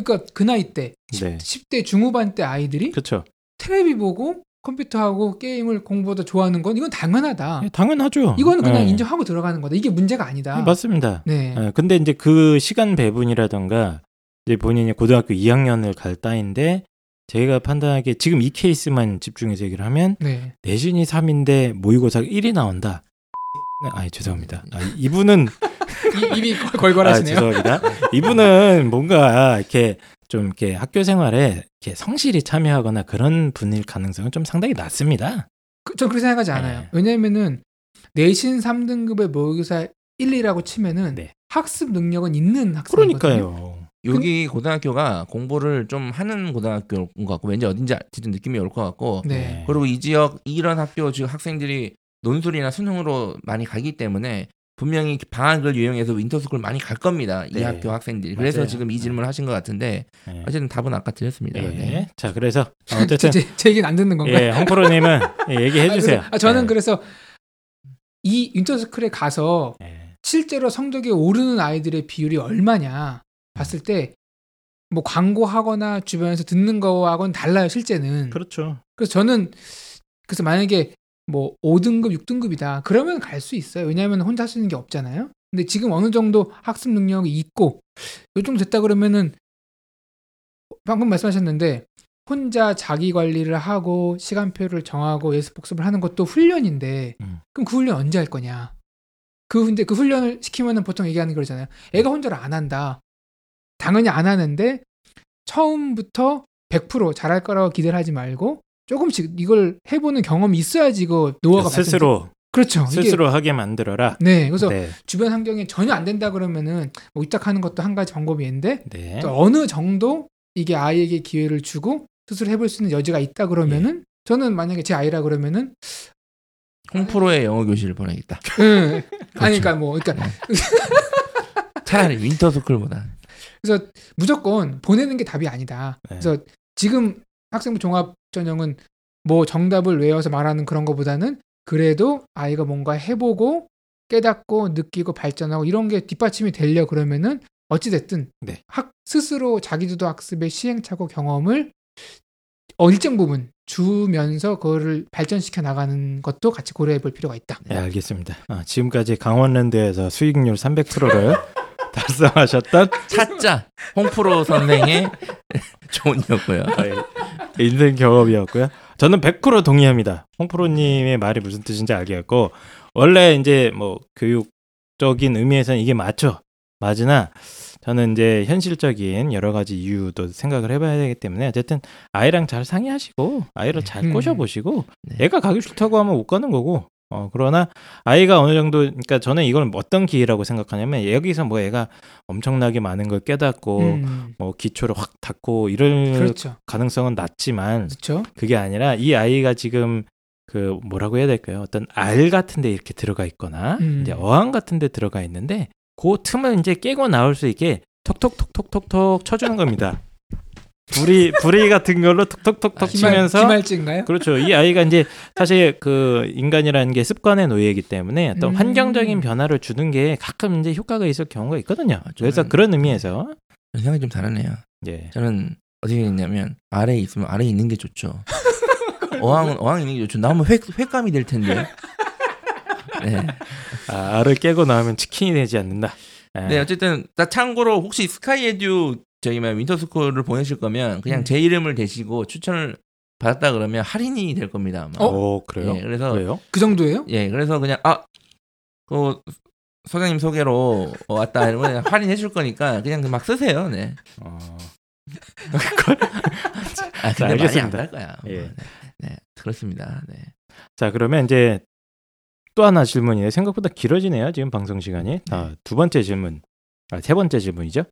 [SPEAKER 1] 그러니까 그 나이 때
[SPEAKER 3] 네.
[SPEAKER 1] 10 대 중후반 때 아이들이
[SPEAKER 3] 그렇죠.
[SPEAKER 1] 테레비 보고 컴퓨터하고 게임을 공부보다 좋아하는 건 이건 당연하다.
[SPEAKER 3] 예, 당연하죠.
[SPEAKER 1] 이거는 그냥
[SPEAKER 3] 예.
[SPEAKER 1] 인정하고 들어가는 거다. 이게 문제가 아니다.
[SPEAKER 3] 예, 맞습니다.
[SPEAKER 1] 네.
[SPEAKER 3] 예, 근데 이제 그 시간 배분이라던가 이제 본인이 고등학교 2학년을 갈 따인데 제가 판단하기에 지금 이 케이스만 집중해서 얘기를 하면
[SPEAKER 1] 네.
[SPEAKER 3] 내신이 3인데 모의고사 1이 나온다. 아, 죄송합니다. 아, 이분은
[SPEAKER 1] 이- 입이
[SPEAKER 3] 아,
[SPEAKER 1] 걸걸하시네요.
[SPEAKER 3] 죄송합니다. 이분은 뭔가 이렇게 좀 이렇게 학교 생활에 이렇게 성실히 참여하거나 그런 분일 가능성은 좀 상당히 낮습니다.
[SPEAKER 1] 그, 전 그렇게 생각하지 않아요.
[SPEAKER 3] 네.
[SPEAKER 1] 왜냐면은 내신 3등급의 모의고사 1, 2라고 치면은
[SPEAKER 3] 네.
[SPEAKER 1] 학습 능력은 있는 학생이거든요.
[SPEAKER 3] 그러니까요.
[SPEAKER 2] 여기 고등학교가 공부를 좀 하는 고등학교인 것 같고 왠지 어딘지 느낌이 올 것 같고
[SPEAKER 1] 네.
[SPEAKER 2] 그리고 이 지역 이런 학교 지금 학생들이 논술이나 수능으로 많이 가기 때문에 분명히 방학을 유용해서 winter school 많이 갈 겁니다. 이
[SPEAKER 3] 네.
[SPEAKER 2] 학교 학생들이. 그래서
[SPEAKER 3] 맞아요.
[SPEAKER 2] 지금 이 질문을 하신 것 같은데
[SPEAKER 3] 네.
[SPEAKER 2] 어쨌든 답은 아까 드렸습니다.
[SPEAKER 3] 예.
[SPEAKER 2] 네.
[SPEAKER 3] 자, 그래서 어쨌든
[SPEAKER 1] 제, 제 얘기는 안 듣는 건가요?
[SPEAKER 3] 예, 홍프로님은 예, 얘기해
[SPEAKER 1] 아,
[SPEAKER 3] 주세요.
[SPEAKER 1] 아, 저는
[SPEAKER 3] 예.
[SPEAKER 1] 그래서 이 인터스쿨에 가서
[SPEAKER 3] 예.
[SPEAKER 1] 실제로 성적이 오르는 아이들의 비율이 얼마냐 봤을 때 뭐 광고하거나 주변에서 듣는 거하고는 달라요 실제는
[SPEAKER 3] 그렇죠.
[SPEAKER 1] 그래서 저는 그래서 만약에 뭐 5등급 6등급이다 그러면 갈 수 있어요 왜냐하면 혼자 할 수 있는 게 없잖아요 근데 지금 어느 정도 학습 능력이 있고 요 정도 됐다 그러면은 방금 말씀하셨는데 혼자 자기 관리를 하고 시간표를 정하고 예습 복습을 하는 것도 훈련인데
[SPEAKER 3] 음.
[SPEAKER 1] 그럼 그 훈련 언제 할 거냐 그 근데 그 훈련을 시키면은 보통 얘기하는 거잖아요. 애가 혼자를 안 한다. 당연히 안 하는데 처음부터 100% 잘할 거라고 기대를 하지 말고 조금씩 이걸 해보는 경험이 있어야지 이거 노화가.
[SPEAKER 3] 스스로
[SPEAKER 1] 그렇죠.
[SPEAKER 3] 스스로 하게 만들어라.
[SPEAKER 1] 네, 그래서
[SPEAKER 3] 네.
[SPEAKER 1] 주변 환경에 전혀 안 된다 그러면은 뭐 위탁하는 것도 한 가지 방법이 있는데
[SPEAKER 3] 네.
[SPEAKER 1] 또 어느 정도 이게 아이에게 기회를 주고 스스로 해볼 수 있는 여지가 있다
[SPEAKER 3] 예.
[SPEAKER 1] 그러면은 저는 만약에 제 아이라 그러면은
[SPEAKER 2] 홍프로의 영어 교실을 보내겠다.
[SPEAKER 1] 예.
[SPEAKER 3] 그렇죠.
[SPEAKER 1] 아니 그러니까 뭐 그러니까
[SPEAKER 2] 차라리 윈터스쿨보다.
[SPEAKER 1] 그래서 무조건 보내는 게 답이 아니다.
[SPEAKER 3] 네.
[SPEAKER 1] 그래서 지금 학생부 종합 전형은 뭐 정답을 외워서 말하는 그런 것보다는 그래도 아이가 뭔가 해보고 깨닫고 느끼고 발전하고 이런 게 뒷받침이 되려 그러면은 어찌 됐든
[SPEAKER 3] 네.
[SPEAKER 1] 학 스스로 자기주도 학습의 시행착오 경험을 어, 일정 부분 주면서 그거를 발전시켜 나가는 것도 같이 고려해 볼 필요가 있다.
[SPEAKER 3] 네, 알겠습니다. 아, 지금까지 강원랜드에서 수익률 300%를 달성하셨던
[SPEAKER 2] 차자 홍프로 선생의 조언이었고요.
[SPEAKER 3] 아, 인생 경험이었고요. 저는 100% 동의합니다. 홍프로님의 말이 무슨 뜻인지 알겠고 원래 이제 뭐 교육적인 의미에서는 이게 맞죠. 맞으나 저는 이제 현실적인 여러 가지 이유도 생각을 해봐야 되기 때문에 어쨌든 아이랑 잘 상의하시고 아이를 잘
[SPEAKER 1] 음.
[SPEAKER 3] 꼬셔보시고
[SPEAKER 2] 네.
[SPEAKER 3] 애가 가기 싫다고 하면 못 가는 거고 어 그러나 아이가 어느 정도 그러니까 저는 이걸 어떤 기회라고 생각하냐면 여기서 뭐 애가 엄청나게 많은 걸 깨닫고
[SPEAKER 1] 음,
[SPEAKER 3] 뭐 기초를 확 닫고 이럴
[SPEAKER 1] 그렇죠.
[SPEAKER 3] 가능성은 낮지만
[SPEAKER 1] 그렇죠.
[SPEAKER 3] 그게 아니라 이 아이가 지금 그 뭐라고 해야 될까요? 어떤 알 같은 데 이렇게 들어가 있거나
[SPEAKER 1] 음.
[SPEAKER 3] 이제 어항 같은 데 들어가 있는데 그 틈을 이제 깨고 나올 수 있게 톡톡톡톡톡톡 쳐주는 겁니다. 불이 불이 같은 걸로 톡톡톡톡
[SPEAKER 2] 아,
[SPEAKER 3] 치면서
[SPEAKER 1] 기말증인가요?
[SPEAKER 3] 그렇죠. 이 아이가 이제 사실 그 인간이라는 게 습관의 노예이기 때문에 어떤
[SPEAKER 1] 음.
[SPEAKER 3] 환경적인 변화를 주는 게 가끔 이제 효과가 있을 경우가 있거든요.
[SPEAKER 2] 아,
[SPEAKER 3] 그래서 그런 의미에서
[SPEAKER 2] 생각이 좀 다르네요.
[SPEAKER 3] 예.
[SPEAKER 2] 저는 어떻게 했냐면 아래에 있으면 아래에 있는 게 좋죠. 어항은 어항에 있는 게 좋죠. 나오면 회, 횟감이 될 텐데. 네.
[SPEAKER 3] 아, 알을 깨고 나오면 치킨이 되지 않는다. 예.
[SPEAKER 2] 네, 어쨌든 나 참고로 혹시 스카이 에듀 저기 뭐 윈터스쿨을 보내실 거면 그냥
[SPEAKER 1] 음.
[SPEAKER 2] 제 이름을 대시고 추천을 받았다 그러면 할인이 될 겁니다. 아마.
[SPEAKER 1] 어?
[SPEAKER 3] 오 그래요?
[SPEAKER 2] 예, 그래서
[SPEAKER 3] 왜요?
[SPEAKER 1] 그 정도예요?
[SPEAKER 2] 예, 그래서 그냥 아, 그 선생님 소개로 왔다 이러면 그냥 할인해 줄 거니까 그냥 막 쓰세요. 네.
[SPEAKER 3] 어,
[SPEAKER 2] 아, 근데 많이
[SPEAKER 3] 알겠습니다.
[SPEAKER 2] 안갈 거야.
[SPEAKER 3] 예.
[SPEAKER 2] 네, 네, 그렇습니다. 네.
[SPEAKER 3] 자 그러면 이제 또 하나 질문이에요. 생각보다 길어지네요. 지금 방송 시간이. 아, 두 번째 질문. 아, 세 번째 질문이죠.